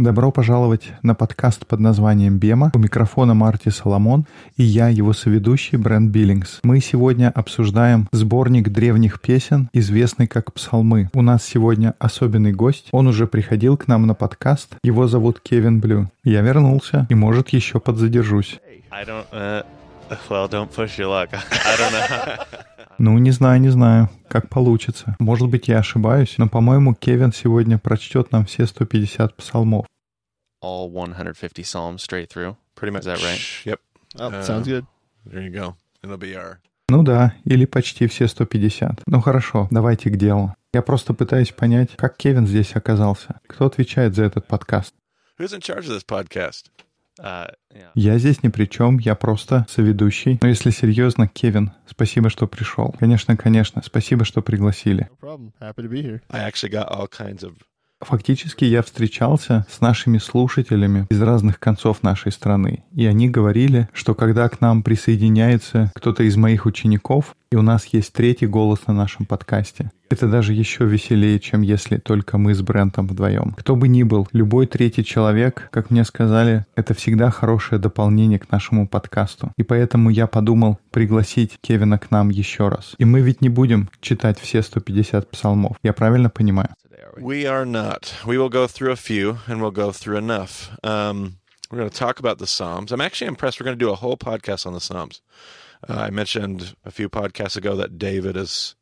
Добро пожаловать на подкаст под названием «Бема». У микрофона Марти Соломон и я, его соведущий Брент Биллингс. Мы сегодня обсуждаем сборник древних песен, известный как «Псалмы». У нас сегодня особенный гость. Он уже приходил к нам на подкаст. Его зовут Кевин Блю. Я вернулся и, может, еще подзадержусь. I don't, uh, well, don't push your luck. I don't know. Ну, не знаю, не знаю, как получится. Может быть, я ошибаюсь, но, по-моему, Кевин сегодня прочтет нам все 150 псалмов. All 150 psalms straight through. Pretty much that right? Yep. Oh, Uh, sounds good. There you go. It'll be our. Ну да, или почти все 150. Ну хорошо, давайте к делу. Я просто пытаюсь понять, как Кевин здесь оказался. Кто отвечает за этот подкаст? Who's in charge of this podcast? Yeah. Я здесь ни при чем, я просто соведущий. Но если серьезно, Кевин, спасибо, что пришел. Конечно, конечно, спасибо, что пригласили. Фактически я встречался с нашими слушателями из разных концов нашей страны, и они говорили, что когда к нам присоединяется кто-то из моих учеников, и у нас есть третий голос на нашем подкасте, это даже еще веселее, чем если только мы с Брентом вдвоем. Кто бы ни был, любой третий человек, как мне сказали, это всегда хорошее дополнение к нашему подкасту. И поэтому я подумал пригласить Кевина к нам еще раз. И мы ведь не будем читать все 150 псалмов. Я правильно понимаю? Today, are we? We are not. We will go through a few, and we'll go through enough. Um, we're going to talk about the Psalms. I'm actually impressed. We're going to do a whole podcast on the Psalms. Uh, I mentioned a few podcasts ago that David is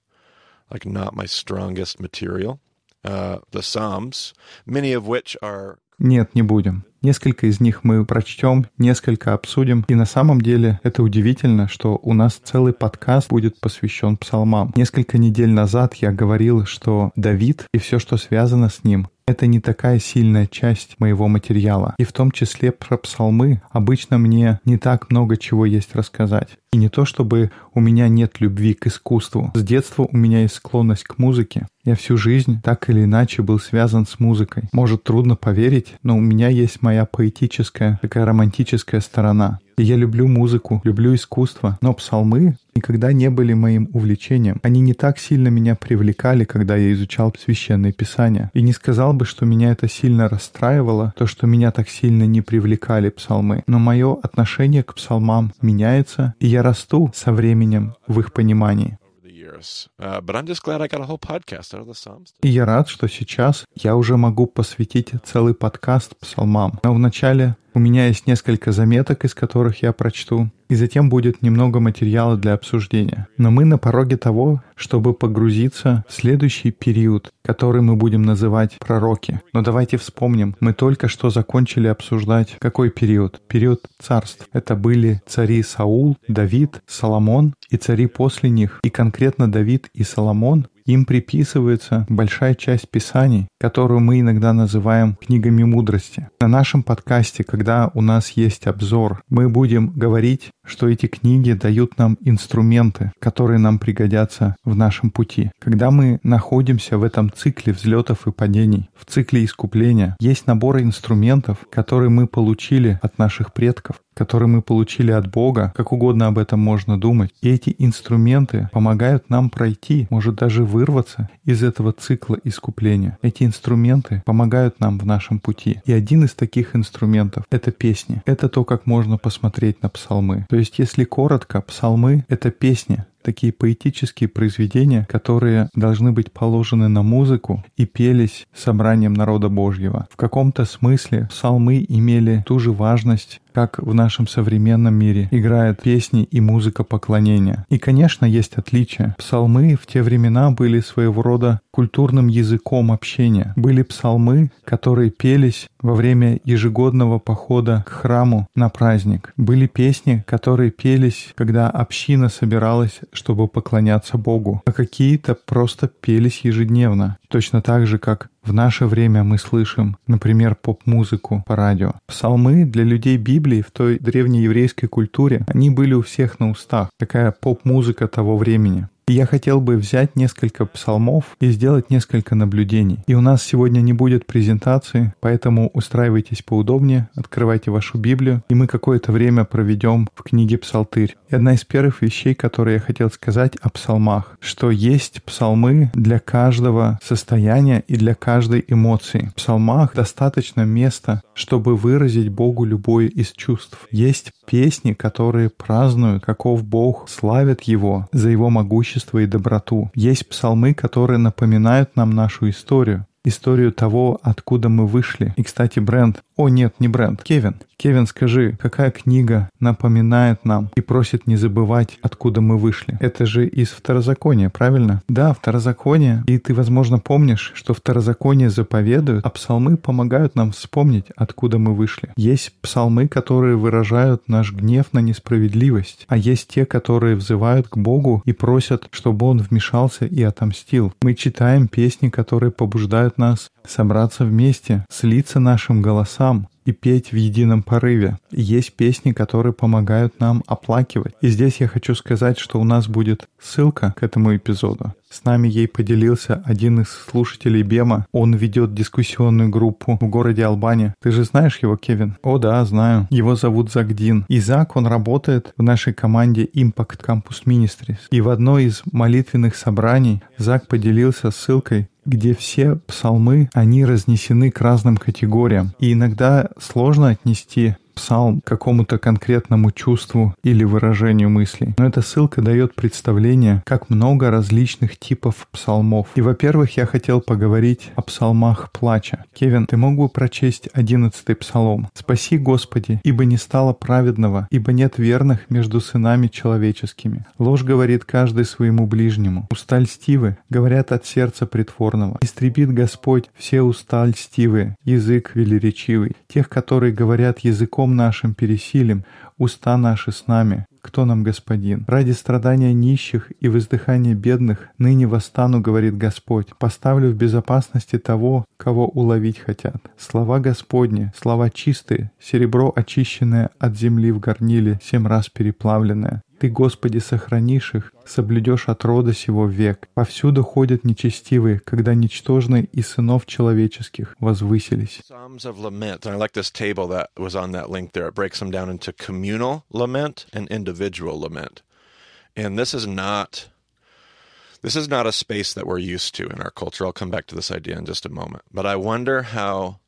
like not my strongest material. Uh, the Psalms, many of which are Нет, не будем. Несколько из них мы прочтем, несколько обсудим. И на самом деле это удивительно, что у нас целый подкаст будет посвящен псалмам. Несколько недель назад я говорил, что Давид и все, что связано с ним, это не такая сильная часть моего материала. И в том числе про псалмы обычно мне не так много чего есть рассказать. И не то, чтобы у меня нет любви к искусству. С детства у меня есть склонность к музыке. Я всю жизнь так или иначе был связан с музыкой. Может, трудно поверить, но у меня есть моя поэтическая, такая романтическая сторона. И я люблю музыку, люблю искусство, но псалмы никогда не были моим увлечением. Они не так сильно меня привлекали, когда я изучал священные писания. И не сказал бы, что меня это сильно расстраивало, то, что меня так сильно не привлекали псалмы. Но мое отношение к псалмам меняется, и я расту со временем в их понимании. Uh. И я рад, что сейчас я уже могу посвятить целый подкаст псалмам. Но вначале у меня есть несколько заметок, из которых я прочту, и затем будет немного материала для обсуждения. Но мы на пороге того, чтобы погрузиться в следующий период, который мы будем называть пророки. Но давайте вспомним, мы только что закончили обсуждать какой период? Период царств. Это были цари Саул, Давид, Соломон и цари после них. И конкретно Давид и Соломон им приписывается большая часть писаний, которую мы иногда называем книгами мудрости. На нашем подкасте, когда у нас есть обзор, мы будем говорить, что эти книги дают нам инструменты, которые нам пригодятся в нашем пути. Когда мы находимся в этом цикле взлетов и падений, в цикле искупления, есть набор инструментов, которые мы получили от наших предков, которые мы получили от Бога, как угодно об этом можно думать. И эти инструменты помогают нам пройти, может даже вырваться из этого цикла искупления. Эти инструменты помогают нам в нашем пути. И один из таких инструментов — это песни. Это то, как можно посмотреть на псалмы. То есть, если коротко, псалмы — это песни, такие поэтические произведения, которые должны быть положены на музыку и пелись собранием народа Божьего. В каком-то смысле псалмы имели ту же важность, как в нашем современном мире играют песни и музыка поклонения. И, конечно, есть отличия. Псалмы в те времена были своего рода культурным языком общения. Были псалмы, которые пелись во время ежегодного похода к храму на праздник. Были песни, которые пелись, когда община собиралась, чтобы поклоняться Богу. А какие-то просто пелись ежедневно. Точно так же, как в наше время мы слышим, например, поп-музыку по радио. Псалмы для людей Библии в той древнееврейской культуре, они были у всех на устах. Такая поп-музыка того времени. Я хотел бы взять несколько псалмов и сделать несколько наблюдений. И у нас сегодня не будет презентации, поэтому устраивайтесь поудобнее, открывайте вашу Библию, и мы какое-то время проведем в книге «Псалтырь». И одна из первых вещей, которые я хотел сказать о псалмах, что есть псалмы для каждого состояния и для каждой эмоции. В псалмах достаточно места, чтобы выразить Богу любое из чувств. Есть песни, которые празднуют, каков Бог, славят Его за Его могущество и доброту. Есть псалмы, которые напоминают нам нашу историю историю того, откуда мы вышли. И, кстати, бренд... О, нет, не бренд. Кевин. Кевин, скажи, какая книга напоминает нам и просит не забывать, откуда мы вышли? Это же из Второзакония, правильно? Да, Второзаконие. И ты, возможно, помнишь, что Второзаконие заповедует, а псалмы помогают нам вспомнить, откуда мы вышли. Есть псалмы, которые выражают наш гнев на несправедливость, а есть те, которые взывают к Богу и просят, чтобы Он вмешался и отомстил. Мы читаем песни, которые побуждают нас собраться вместе, слиться нашим голосам, и петь в едином порыве. Есть песни, которые помогают нам оплакивать. И здесь я хочу сказать, что у нас будет ссылка к этому эпизоду. С нами ей поделился один из слушателей Бема. Он ведет дискуссионную группу в городе Албания. Ты же знаешь его, Кевин? О, да, знаю. Его зовут Загдин. И Зак, он работает в нашей команде Impact Campus Ministries. И в одной из молитвенных собраний Зак поделился ссылкой где все псалмы, они разнесены к разным категориям. И иногда сложно отнести псалм какому-то конкретному чувству или выражению мыслей. Но эта ссылка дает представление, как много различных типов псалмов. И, во-первых, я хотел поговорить о псалмах плача. Кевин, ты мог бы прочесть одиннадцатый псалом? «Спаси, Господи, ибо не стало праведного, ибо нет верных между сынами человеческими. Ложь говорит каждый своему ближнему. Уста льстивы, говорят от сердца притворного. Истребит Господь все уста льстивые, язык велеречивый. Тех, которые говорят языком языком нашим пересилим, уста наши с нами. Кто нам господин? Ради страдания нищих и воздыхания бедных ныне восстану, говорит Господь. Поставлю в безопасности того, кого уловить хотят. Слова Господни, слова чистые, серебро очищенное от земли в горниле, семь раз переплавленное. Ты, Господи, сохранишь их, соблюдешь от рода сего век. Повсюду ходят нечестивые, когда ничтожные и сынов человеческих возвысились. Psalms of lament. And I like this table that was on that link there. It breaks them down into communal lament and individual lament. And this is not this is not a space that we're used to in our culture. I'll come back to this idea in just a moment. But I wonder how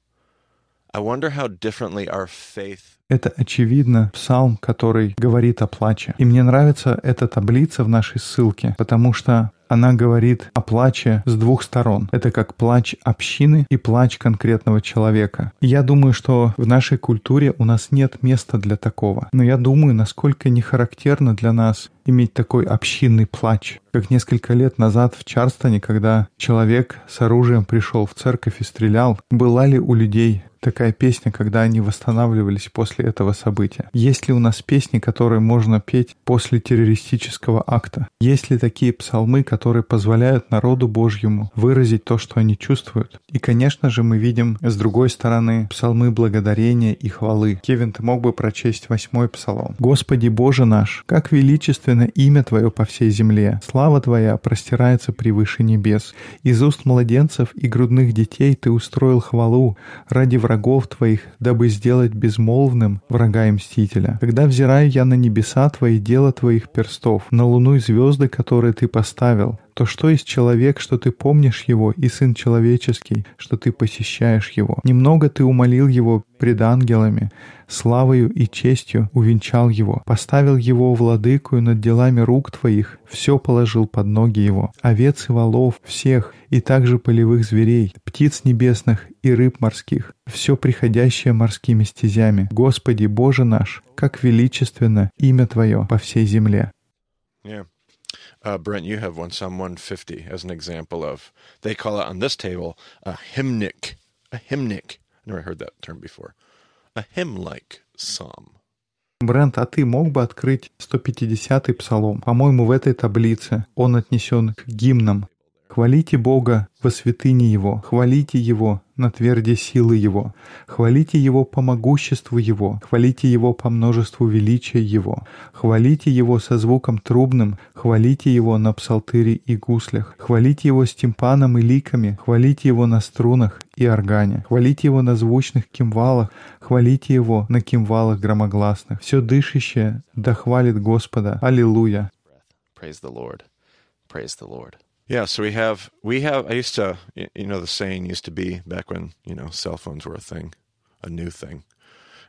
I wonder how differently our faith Это, очевидно, псалм, который говорит о плаче. И мне нравится эта таблица в нашей ссылке, потому что она говорит о плаче с двух сторон. Это как плач общины и плач конкретного человека. Я думаю, что в нашей культуре у нас нет места для такого. Но я думаю, насколько не характерно для нас иметь такой общинный плач. Как несколько лет назад в Чарстоне, когда человек с оружием пришел в церковь и стрелял, была ли у людей такая песня, когда они восстанавливались после этого события? Есть ли у нас песни, которые можно петь после террористического акта? Есть ли такие псалмы, которые позволяют народу Божьему выразить то, что они чувствуют? И, конечно же, мы видим с другой стороны псалмы благодарения и хвалы. Кевин, ты мог бы прочесть восьмой псалом. «Господи Боже наш, как величественно имя Твое по всей земле! Слава Твоя простирается превыше небес. Из уст младенцев и грудных детей Ты устроил хвалу ради врагов Твоих, дабы сделать безмолвным врага и мстителя. Когда взираю я на небеса Твои, дело Твоих перстов, на луну и звезды, которые Ты поставил, то что есть человек, что ты помнишь его, и сын человеческий, что ты посещаешь его? Немного ты умолил его пред ангелами, славою и честью увенчал его, поставил его владыкою над делами рук твоих, все положил под ноги его, овец и волов, всех, и также полевых зверей, птиц небесных и рыб морских, все приходящее морскими стезями. Господи, Боже наш, как величественно имя Твое по всей земле. Yeah. Uh, Brent, you have one, Psalm 150, as an example of, they call it on this table a hymnic. A hymnic. I never heard that term before. A hymn like psalm. Брент, а ты мог бы открыть 150-й псалом? По-моему, в этой таблице он отнесен к гимнам. Хвалите Бога во святыне Его, хвалите Его на тверде силы Его, хвалите Его по могуществу Его, хвалите Его по множеству величия Его, хвалите Его со звуком трубным, хвалите Его на псалтыре и гуслях, хвалите Его с тимпаном и ликами, хвалите Его на струнах и органе, хвалите Его на звучных кимвалах, хвалите Его на кимвалах громогласных. Все дышащее да хвалит Господа. Аллилуйя. Praise the Lord. Praise the Lord. Yeah, so we have we have. I used to, y- you know, the saying used to be back when you know cell phones were a thing, a new thing,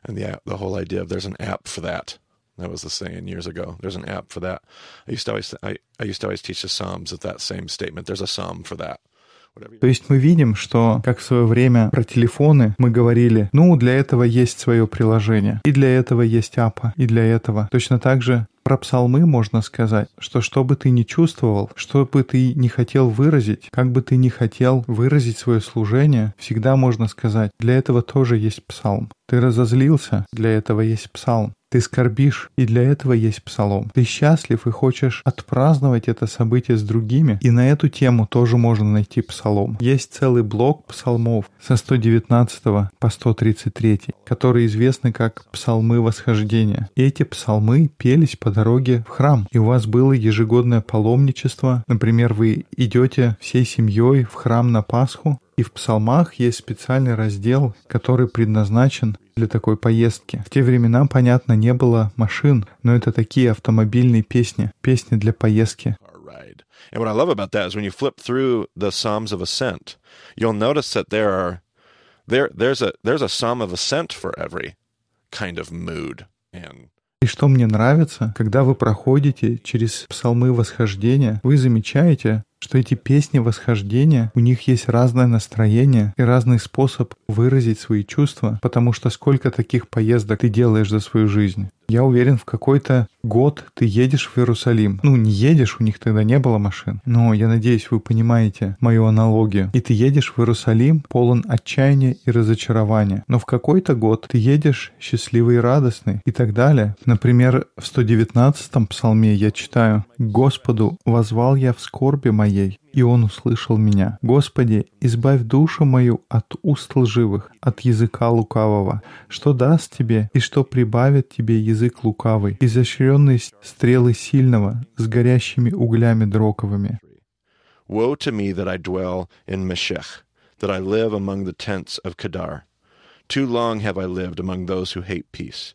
and the app, the whole idea of there's an app for that. That was the saying years ago. There's an app for that. I used to always I, I used to always teach the Psalms with that same statement. There's a psalm for that. Whatever. То есть мы видим, что, как в свое время про телефоны мы говорили, ну, для этого есть свое приложение, и для этого есть апа, и для этого. Точно так же про псалмы можно сказать, что что бы ты ни чувствовал, что бы ты не хотел выразить, как бы ты ни хотел выразить свое служение, всегда можно сказать, для этого тоже есть псалм. Ты разозлился, для этого есть псалм. Ты скорбишь, и для этого есть псалом. Ты счастлив и хочешь отпраздновать это событие с другими, и на эту тему тоже можно найти псалом. Есть целый блок псалмов со 119 по 133, которые известны как псалмы восхождения. Эти псалмы пелись дороге в храм, и у вас было ежегодное паломничество. Например, вы идете всей семьей в храм на Пасху, и в псалмах есть специальный раздел, который предназначен для такой поездки. В те времена, понятно, не было машин, но это такие автомобильные песни, песни для поездки. And what I love about that is when you flip through the Psalms of Ascent, you'll notice that there are there there's a there's a Psalm of Ascent for every kind of mood and И что мне нравится, когда вы проходите через псалмы восхождения, вы замечаете, что эти песни восхождения, у них есть разное настроение и разный способ выразить свои чувства, потому что сколько таких поездок ты делаешь за свою жизнь. Я уверен, в какой-то год ты едешь в Иерусалим. Ну, не едешь, у них тогда не было машин. Но я надеюсь, вы понимаете мою аналогию. И ты едешь в Иерусалим полон отчаяния и разочарования. Но в какой-то год ты едешь счастливый и радостный и так далее. Например, в 119-м псалме я читаю «Господу возвал я в скорби моей, и Он услышал меня. Господи, избавь душу мою от уст лживых, от языка лукавого. Что даст тебе и что прибавит тебе язык лукавый, изощренные стрелы сильного с горящими углями дроковыми. Woe to me that I dwell in Meshech, that I live among the tents of Kedar. Too long have I lived among those who hate peace.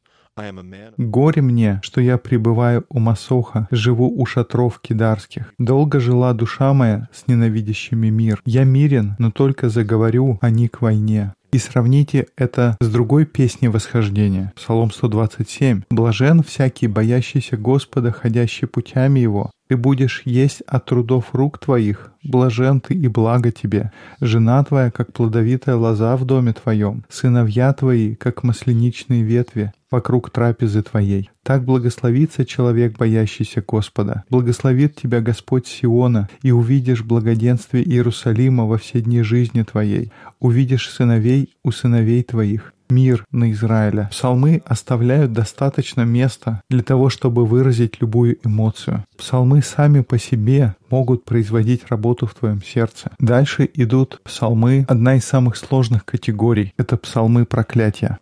Горе мне, что я пребываю у Масоха, живу у шатров кидарских. Долго жила душа моя с ненавидящими мир. Я мирен, но только заговорю, а не к войне. И сравните это с другой песней восхождения. Псалом 127. «Блажен всякий, боящийся Господа, ходящий путями Его. Ты будешь есть от трудов рук твоих. Блажен ты и благо тебе. Жена твоя, как плодовитая лоза в доме твоем. Сыновья твои, как масляничные ветви вокруг трапезы твоей. Так благословится человек, боящийся Господа. Благословит тебя Господь Сиона, и увидишь благоденствие Иерусалима во все дни жизни твоей. Увидишь сыновей у сыновей твоих, мир на Израиля. Псалмы оставляют достаточно места для того, чтобы выразить любую эмоцию. Псалмы сами по себе могут производить работу в твоем сердце. Дальше идут псалмы. Одна из самых сложных категорий — это псалмы проклятия.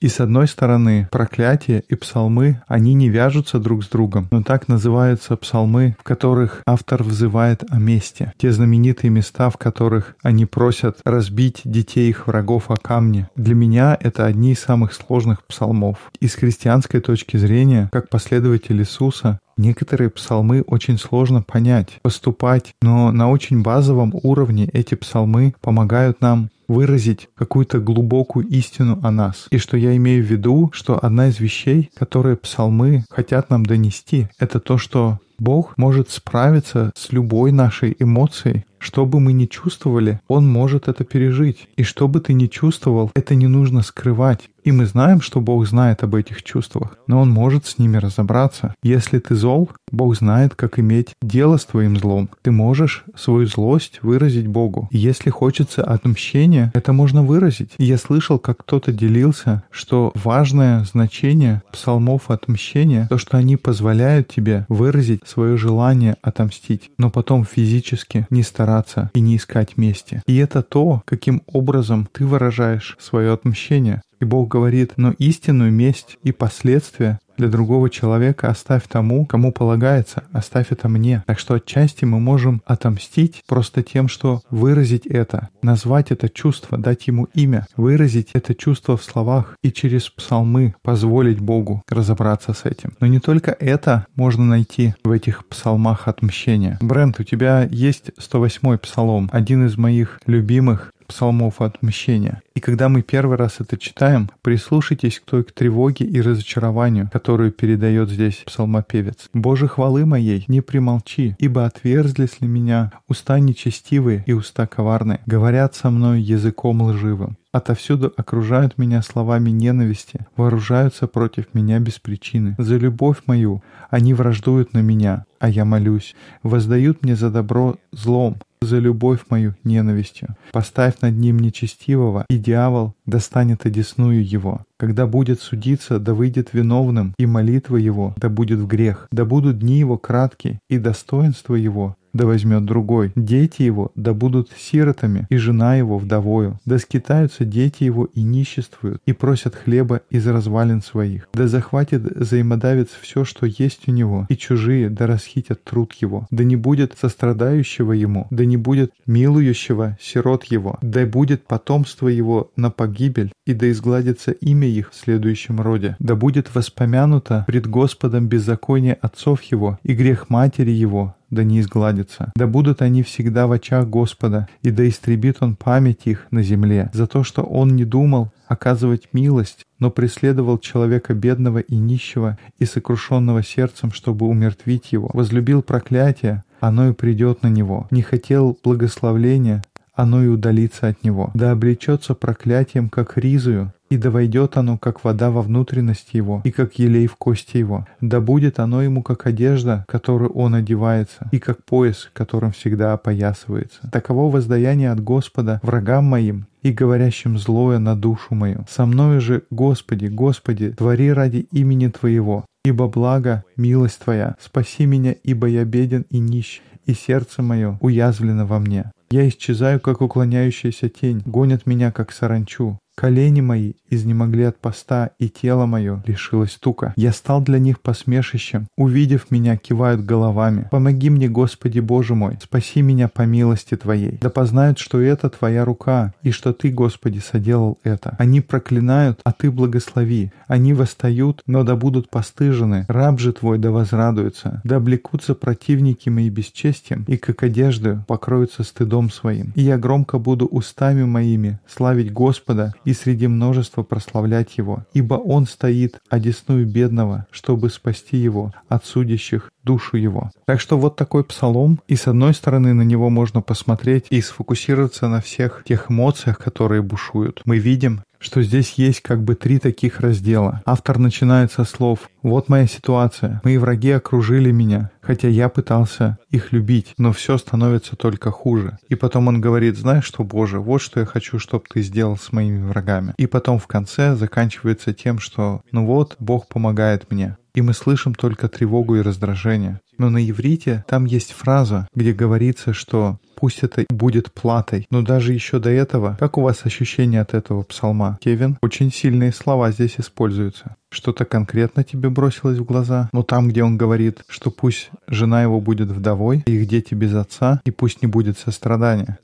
И с одной стороны, проклятие и псалмы, они не вяжутся друг с другом, но так называются псалмы, в которых автор взывает о мести. Те знаменитые места, в которых они просят разбить детей их врагов о камни. Для меня это одни из самых сложных псалмов. И с христианской точки зрения, как последователь Иисуса, Некоторые псалмы очень сложно понять, поступать, но на очень базовом уровне эти псалмы помогают нам выразить какую-то глубокую истину о нас. И что я имею в виду, что одна из вещей, которые псалмы хотят нам донести, это то, что Бог может справиться с любой нашей эмоцией, что бы мы ни чувствовали, Он может это пережить. И что бы ты ни чувствовал, это не нужно скрывать. И мы знаем, что Бог знает об этих чувствах, но Он может с ними разобраться. Если ты зол, Бог знает, как иметь дело с твоим злом. Ты можешь свою злость выразить Богу. Если хочется отмщения, это можно выразить. Я слышал, как кто-то делился, что важное значение псалмов отмщения, то, что они позволяют тебе выразить свое желание отомстить, но потом физически не стараться и не искать мести. И это то, каким образом ты выражаешь свое отмщение. И Бог говорит, но истинную месть и последствия для другого человека оставь тому, кому полагается, оставь это мне. Так что отчасти мы можем отомстить просто тем, что выразить это, назвать это чувство, дать ему имя, выразить это чувство в словах и через псалмы позволить Богу разобраться с этим. Но не только это можно найти в этих псалмах отмщения. Брент, у тебя есть 108 псалом, один из моих любимых псалмов отмщения. И когда мы первый раз это читаем, прислушайтесь к той к тревоге и разочарованию, которую передает здесь псалмопевец. «Боже хвалы моей, не примолчи, ибо отверзлись ли меня уста нечестивые и уста коварные, говорят со мной языком лживым. Отовсюду окружают меня словами ненависти, вооружаются против меня без причины. За любовь мою они враждуют на меня, а я молюсь. Воздают мне за добро злом, за любовь мою ненавистью. Поставь над ним нечестивого, и дьявол достанет одесную его. Когда будет судиться, да выйдет виновным, и молитва его да будет в грех. Да будут дни его краткие, и достоинство его да возьмет другой. Дети его да будут сиротами, и жена его вдовою. Да скитаются дети его и ниществуют, и просят хлеба из развалин своих. Да захватит взаимодавец все, что есть у него, и чужие да расхитят труд его. Да не будет сострадающего ему, да не будет милующего сирот его, да будет потомство его на погибель, и да изгладится имя их в следующем роде. Да будет воспомянуто пред Господом беззаконие отцов его и грех матери его, да не изгладится. Да будут они всегда в очах Господа, и да истребит Он память их на земле, за то, что Он не думал оказывать милость, но преследовал человека бедного и нищего и сокрушенного сердцем, чтобы умертвить его. Возлюбил проклятие, оно и придет на него. Не хотел благословления, оно и удалится от него. Да облечется проклятием, как ризую, и да войдет оно, как вода во внутренность его, и как елей в кости его. Да будет оно ему, как одежда, которую он одевается, и как пояс, которым всегда опоясывается. Таково воздаяние от Господа врагам моим, и говорящим злое на душу мою. Со мною же, Господи, Господи, твори ради имени Твоего, ибо благо, милость Твоя, спаси меня, ибо я беден и нищ, и сердце мое уязвлено во мне. Я исчезаю, как уклоняющаяся тень, гонят меня, как саранчу. Колени мои изнемогли от поста, и тело мое лишилось тука. Я стал для них посмешищем. Увидев меня, кивают головами. Помоги мне, Господи Боже мой, спаси меня по милости Твоей. Да познают, что это Твоя рука, и что Ты, Господи, соделал это. Они проклинают, а Ты благослови. Они восстают, но да будут постыжены. Раб же Твой да возрадуется. Да облекутся противники мои бесчестием, и как одежды покроются стыдом своим. И я громко буду устами моими славить Господа и среди множества прославлять Его, ибо Он стоит одесную бедного, чтобы спасти его от судящих душу его. Так что вот такой псалом, и с одной стороны на него можно посмотреть и сфокусироваться на всех тех эмоциях, которые бушуют. Мы видим, что здесь есть как бы три таких раздела. Автор начинает со слов «Вот моя ситуация. Мои враги окружили меня, хотя я пытался их любить, но все становится только хуже». И потом он говорит «Знаешь что, Боже, вот что я хочу, чтобы ты сделал с моими врагами». И потом в конце заканчивается тем, что «Ну вот, Бог помогает мне» и мы слышим только тревогу и раздражение. Но на иврите там есть фраза, где говорится, что пусть это будет платой. Но даже еще до этого, как у вас ощущение от этого псалма? Кевин, очень сильные слова здесь используются. Что-то конкретно тебе бросилось в глаза? Но там, где он говорит, что пусть жена его будет вдовой, их дети без отца, и пусть не будет сострадания.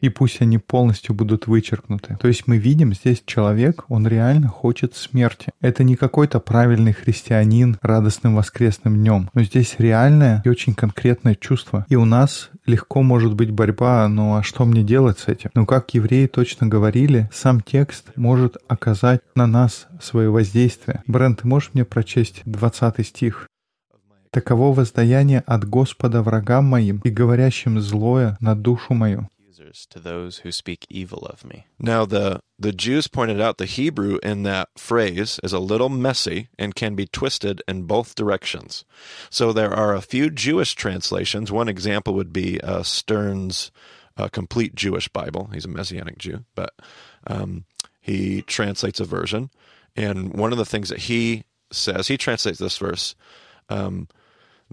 И пусть они полностью будут вычеркнуты. То есть мы видим здесь человек, он реально хочет смерти. Это не какой-то правильный христианин радостным воскресным днем, но здесь реальное и очень конкретное чувство. И у нас легко может быть борьба, ну а что мне делать с этим? Ну как евреи точно говорили, сам текст может оказать на нас свое воздействие. Брент, ты можешь мне прочесть 20 стих? Таково воздаяние от Господа врагам моим и говорящим злое на душу мою. accusers to those who speak evil of me. Now, the, the Jews pointed out the Hebrew in that phrase is a little messy and can be twisted in both directions. So there are a few Jewish translations. One example would be uh, Stern's uh, Complete Jewish Bible. He's a Messianic Jew, but um, he translates a version. And one of the things that he says, he translates this verse. Um,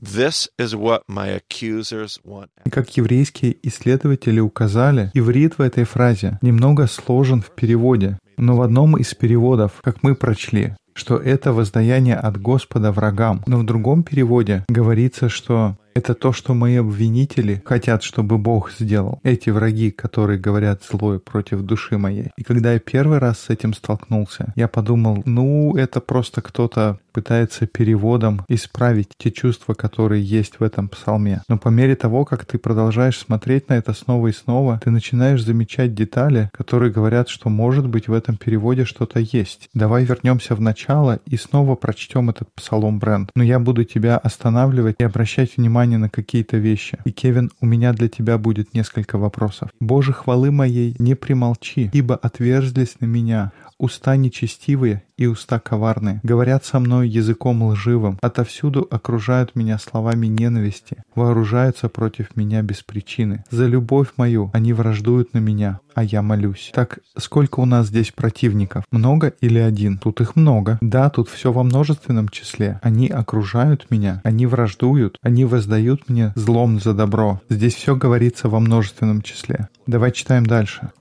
this is what my accusers want. Как еврейские исследователи указали, иврит в этой фразе немного сложен в переводе, но в одном из переводов, как мы прочли, что это воздаяние от Господа врагам, но в другом переводе говорится, что это то, что мои обвинители хотят, чтобы Бог сделал. Эти враги, которые говорят злое против души моей. И когда я первый раз с этим столкнулся, я подумал, ну, это просто кто-то пытается переводом исправить те чувства, которые есть в этом псалме. Но по мере того, как ты продолжаешь смотреть на это снова и снова, ты начинаешь замечать детали, которые говорят, что может быть в этом переводе что-то есть. Давай вернемся в начало и снова прочтем этот псалом Бренд. Но я буду тебя останавливать и обращать внимание на какие-то вещи. И, Кевин, у меня для тебя будет несколько вопросов. Боже, хвалы моей, не примолчи, ибо отверзлись на меня уста нечестивые и уста коварные, говорят со мной языком лживым, отовсюду окружают меня словами ненависти, вооружаются против меня без причины. За любовь мою они враждуют на меня, а я молюсь. Так, сколько у нас здесь противников? Много или один? Тут их много. Да, тут все во множественном числе. Они окружают меня, они враждуют, они воздают мне злом за добро. Здесь все говорится во множественном числе. Давай читаем дальше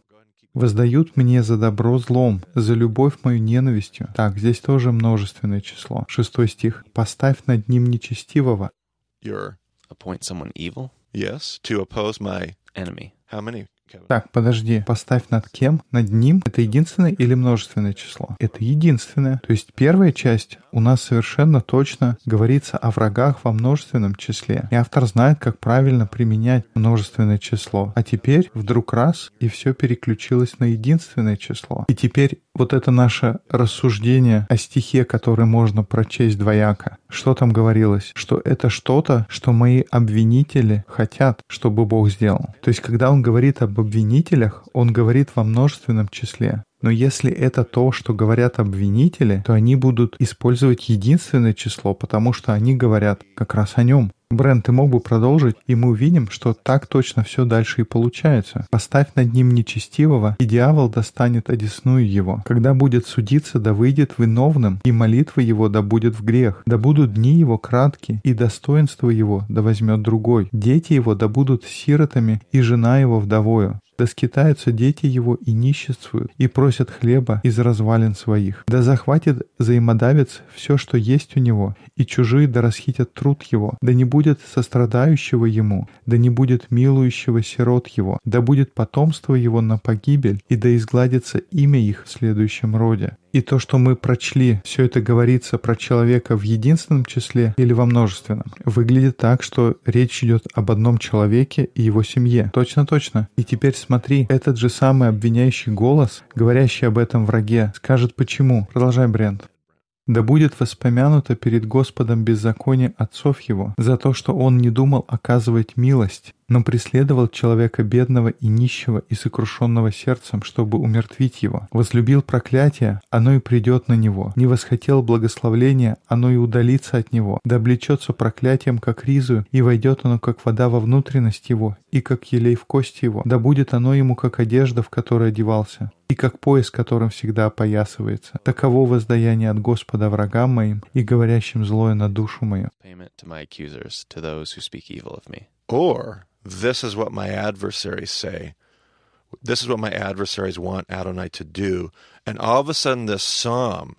воздают мне за добро злом, за любовь мою ненавистью. Так, здесь тоже множественное число. Шестой стих. Поставь над ним нечестивого. Your, Appoint someone evil? yes, to oppose my, Enemy. how many? Так, подожди. Поставь над кем? Над ним? Это единственное или множественное число? Это единственное. То есть первая часть у нас совершенно точно говорится о врагах во множественном числе. И автор знает, как правильно применять множественное число. А теперь вдруг раз, и все переключилось на единственное число. И теперь вот это наше рассуждение о стихе, который можно прочесть двояко. Что там говорилось? Что это что-то, что мои обвинители хотят, чтобы Бог сделал. То есть, когда он говорит об обвинителях, он говорит во множественном числе. Но если это то, что говорят обвинители, то они будут использовать единственное число, потому что они говорят как раз о нем. Брент, ты мог бы продолжить, и мы увидим, что так точно все дальше и получается. Поставь над ним нечестивого, и дьявол достанет одесную его. Когда будет судиться, да выйдет виновным, и молитва его да будет в грех. Да будут дни его кратки, и достоинство его да возьмет другой. Дети его да будут сиротами, и жена его вдовою. Да скитаются дети его и ниществуют, и просят хлеба из развалин своих. Да захватит взаимодавец все, что есть у него, и чужие да расхитят труд его. Да не будет сострадающего ему, да не будет милующего сирот его, да будет потомство его на погибель, и да изгладится имя их в следующем роде. И то, что мы прочли, все это говорится про человека в единственном числе или во множественном, выглядит так, что речь идет об одном человеке и его семье. Точно-точно. И теперь смотри, этот же самый обвиняющий голос, говорящий об этом враге, скажет почему. Продолжай, Брент. Да будет воспомянуто перед Господом беззаконие отцов его за то, что он не думал оказывать милость, но преследовал человека бедного и нищего и сокрушенного сердцем, чтобы умертвить его. Возлюбил проклятие, оно и придет на него. Не восхотел благословления, оно и удалится от него. Да облечется проклятием, как ризу, и войдет оно, как вода во внутренность его, и как елей в кости его. Да будет оно ему, как одежда, в которой одевался, и как пояс, которым всегда опоясывается. Таково воздаяние от Господа врагам моим и говорящим злое на душу мою. Or this is what my adversaries say. This is what my adversaries want Adonai to do. And all of a sudden, this psalm,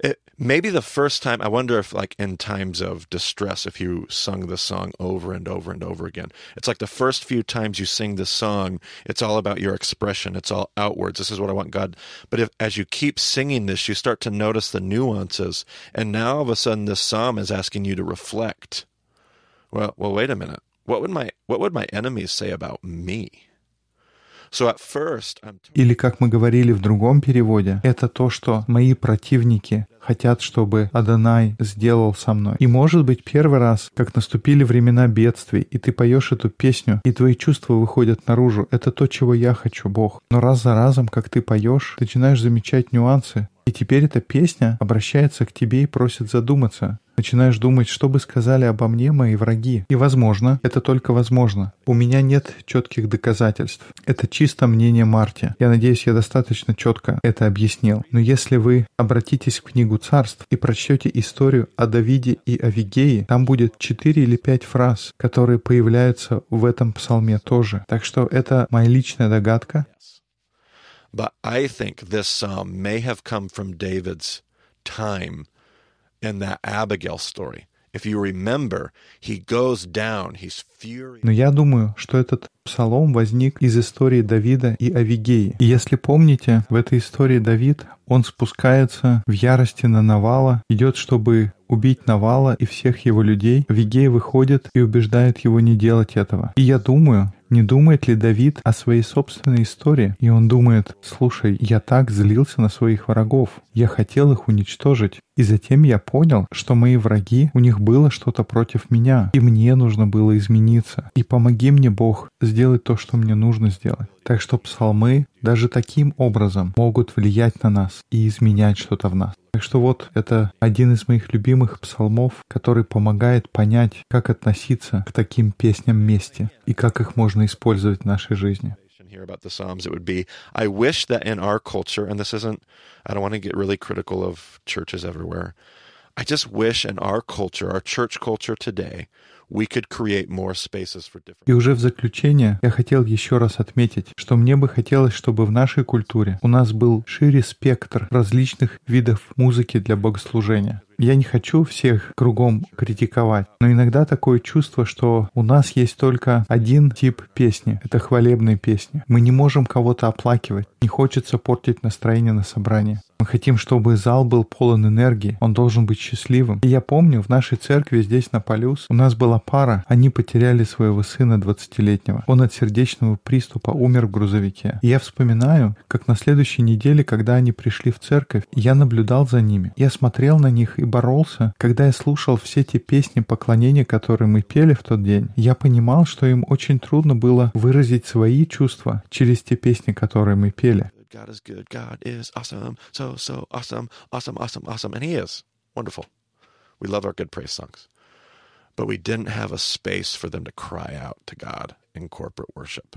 it, maybe the first time, I wonder if, like, in times of distress, if you sung this song over and over and over again, it's like the first few times you sing this song, it's all about your expression, it's all outwards. This is what I want God. But if, as you keep singing this, you start to notice the nuances. And now all of a sudden, this psalm is asking you to reflect. Well, well, wait a minute. Или, как мы говорили в другом переводе, это то, что мои противники хотят, чтобы Адонай сделал со мной. И может быть первый раз, как наступили времена бедствий, и ты поешь эту песню, и твои чувства выходят наружу. Это то, чего я хочу, Бог. Но раз за разом, как ты поешь, ты начинаешь замечать нюансы. И теперь эта песня обращается к тебе и просит задуматься. Начинаешь думать, что бы сказали обо мне мои враги. И возможно, это только возможно. У меня нет четких доказательств. Это чисто мнение Марти. Я надеюсь, я достаточно четко это объяснил. Но если вы обратитесь в книгу царств и прочтете историю о Давиде и Авигее, там будет 4 или 5 фраз, которые появляются в этом псалме тоже. Так что это моя личная догадка. But I think this psalm may have come from David's time in that Abigail story. Но я думаю, что этот псалом возник из истории Давида и Авигеи. И если помните, в этой истории Давид, он спускается в ярости на Навала, идет, чтобы убить Навала и всех его людей. Авигея выходит и убеждает его не делать этого. И я думаю, не думает ли Давид о своей собственной истории? И он думает, слушай, я так злился на своих врагов, я хотел их уничтожить. И затем я понял, что мои враги, у них было что-то против меня, и мне нужно было измениться. И помоги мне, Бог, сделать то, что мне нужно сделать. Так что псалмы даже таким образом могут влиять на нас и изменять что-то в нас. Так что вот это один из моих любимых псалмов, который помогает понять, как относиться к таким песням вместе и как их можно использовать в нашей жизни. Here about the Psalms, it would be I wish that in our culture, and this isn't, I don't want to get really critical of churches everywhere. I just wish in our culture, our church culture today, we could create more spaces for different. И уже в заключение я хотел еще раз отметить, что мне бы хотелось, чтобы в нашей культуре у нас был шире спектр различных видов музыки для богослужения. Я не хочу всех кругом критиковать, но иногда такое чувство, что у нас есть только один тип песни. Это хвалебные песни. Мы не можем кого-то оплакивать. Не хочется портить настроение на собрании. Мы хотим, чтобы зал был полон энергии, он должен быть счастливым. И я помню, в нашей церкви здесь на Полюс у нас была пара, они потеряли своего сына 20-летнего. Он от сердечного приступа умер в грузовике. И я вспоминаю, как на следующей неделе, когда они пришли в церковь, я наблюдал за ними. Я смотрел на них и боролся. Когда я слушал все те песни поклонения, которые мы пели в тот день, я понимал, что им очень трудно было выразить свои чувства через те песни, которые мы пели. God is good. God is awesome. So, so awesome, awesome, awesome, awesome. And He is wonderful. We love our good praise songs. But we didn't have a space for them to cry out to God in corporate worship.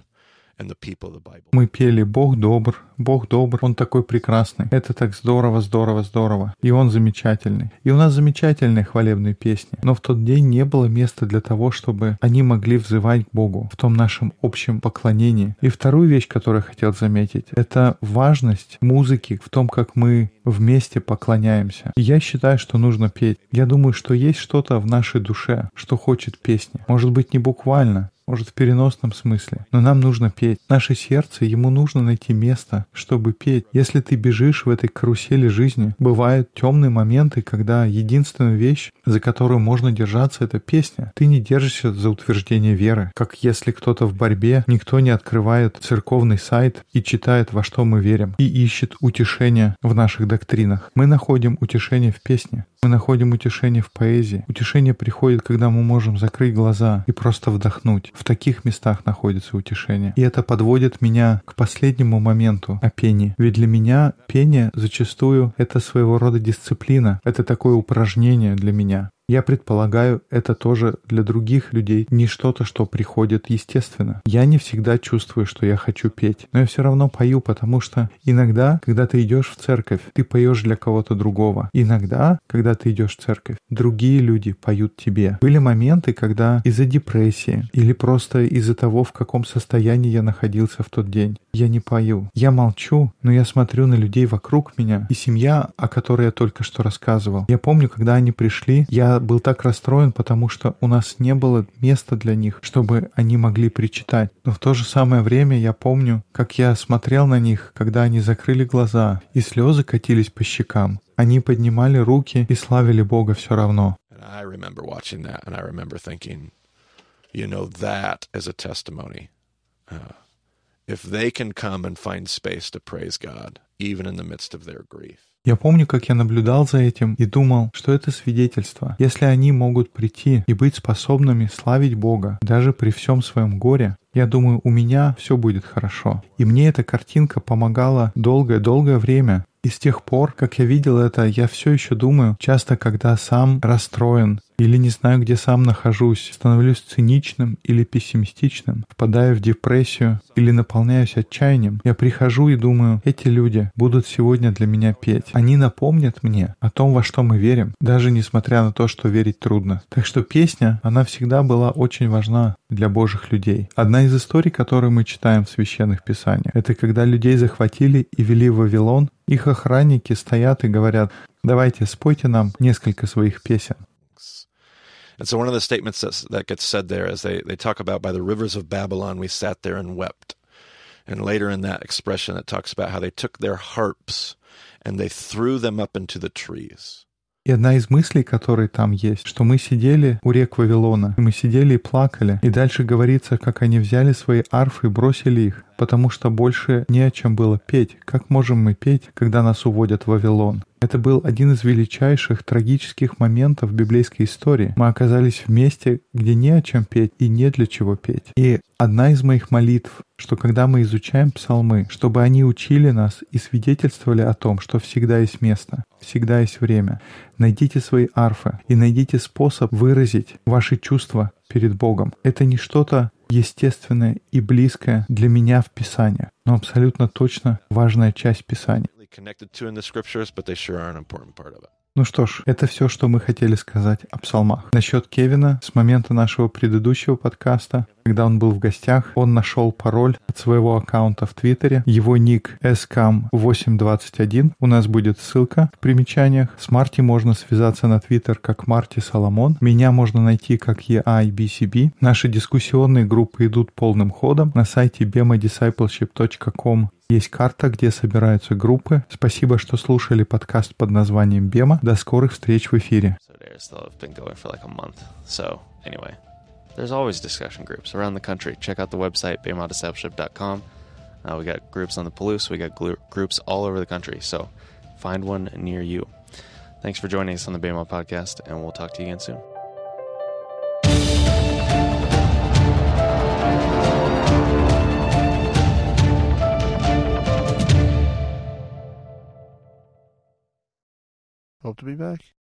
Мы пели «Бог добр, Бог добр, Он такой прекрасный». Это так здорово, здорово, здорово. И Он замечательный. И у нас замечательные хвалебные песни. Но в тот день не было места для того, чтобы они могли взывать к Богу в том нашем общем поклонении. И вторую вещь, которую я хотел заметить, это важность музыки в том, как мы вместе поклоняемся. Я считаю, что нужно петь. Я думаю, что есть что-то в нашей душе, что хочет песни. Может быть, не буквально, может, в переносном смысле. Но нам нужно петь. Наше сердце, ему нужно найти место, чтобы петь. Если ты бежишь в этой карусели жизни, бывают темные моменты, когда единственная вещь, за которую можно держаться, это песня. Ты не держишься за утверждение веры. Как если кто-то в борьбе, никто не открывает церковный сайт и читает, во что мы верим, и ищет утешение в наших доктринах. Мы находим утешение в песне. Мы находим утешение в поэзии. Утешение приходит, когда мы можем закрыть глаза и просто вдохнуть. В таких местах находится утешение. И это подводит меня к последнему моменту о пении. Ведь для меня пение зачастую это своего рода дисциплина. Это такое упражнение для меня. Я предполагаю, это тоже для других людей не что-то, что приходит естественно. Я не всегда чувствую, что я хочу петь, но я все равно пою, потому что иногда, когда ты идешь в церковь, ты поешь для кого-то другого. Иногда, когда ты идешь в церковь, другие люди поют тебе. Были моменты, когда из-за депрессии или просто из-за того, в каком состоянии я находился в тот день, я не пою. Я молчу, но я смотрю на людей вокруг меня. И семья, о которой я только что рассказывал. Я помню, когда они пришли, я был так расстроен, потому что у нас не было места для них, чтобы они могли причитать. Но в то же самое время я помню, как я смотрел на них, когда они закрыли глаза, и слезы катились по щекам. Они поднимали руки и славили Бога все равно. Uh, if they can come and find space to praise God, even in the midst of their grief. Я помню, как я наблюдал за этим и думал, что это свидетельство. Если они могут прийти и быть способными славить Бога, даже при всем своем горе, я думаю, у меня все будет хорошо. И мне эта картинка помогала долгое-долгое время. И с тех пор, как я видел это, я все еще думаю, часто когда сам расстроен, или не знаю, где сам нахожусь, становлюсь циничным или пессимистичным, впадаю в депрессию или наполняюсь отчаянием, я прихожу и думаю, эти люди будут сегодня для меня петь. Они напомнят мне о том, во что мы верим, даже несмотря на то, что верить трудно. Так что песня, она всегда была очень важна для Божьих людей. Одна из историй, которую мы читаем в священных писаниях, это когда людей захватили и вели в Вавилон, их охранники стоят и говорят, давайте спойте нам несколько своих песен. And so one of the statements that's, that gets said there is they, they talk about by the rivers of Babylon we sat there and wept. And later in that expression it talks about how they took their harps and they threw them up into the trees. И одна из мыслей, которые там есть, что мы сидели у рек Вавилона, и мы сидели и плакали. И дальше говорится, как они взяли свои арфы и бросили их, Потому что больше не о чем было петь. Как можем мы петь, когда нас уводят в Вавилон? Это был один из величайших трагических моментов библейской истории. Мы оказались в месте, где не о чем петь и не для чего петь. И одна из моих молитв, что когда мы изучаем псалмы, чтобы они учили нас и свидетельствовали о том, что всегда есть место, всегда есть время. Найдите свои арфы и найдите способ выразить ваши чувства перед Богом. Это не что-то естественное и близкое для меня в Писании, но абсолютно точно важная часть Писания. Ну что ж, это все, что мы хотели сказать о псалмах. Насчет Кевина, с момента нашего предыдущего подкаста, когда он был в гостях, он нашел пароль от своего аккаунта в Твиттере. Его ник scam821. У нас будет ссылка в примечаниях. С Марти можно связаться на Твиттер как Марти Соломон. Меня можно найти как EIBCB. Наши дискуссионные группы идут полным ходом. На сайте bemadiscipleship.com есть карта, где собираются группы. Спасибо, что слушали подкаст под названием «Бема». До скорых встреч в эфире. So there's always discussion groups around the country. Check out the website baymodiscipleship.com. Uh, we got groups on the Palouse. We got glu- groups all over the country. So find one near you. Thanks for joining us on the Baymo podcast, and we'll talk to you again soon. Hope to be back.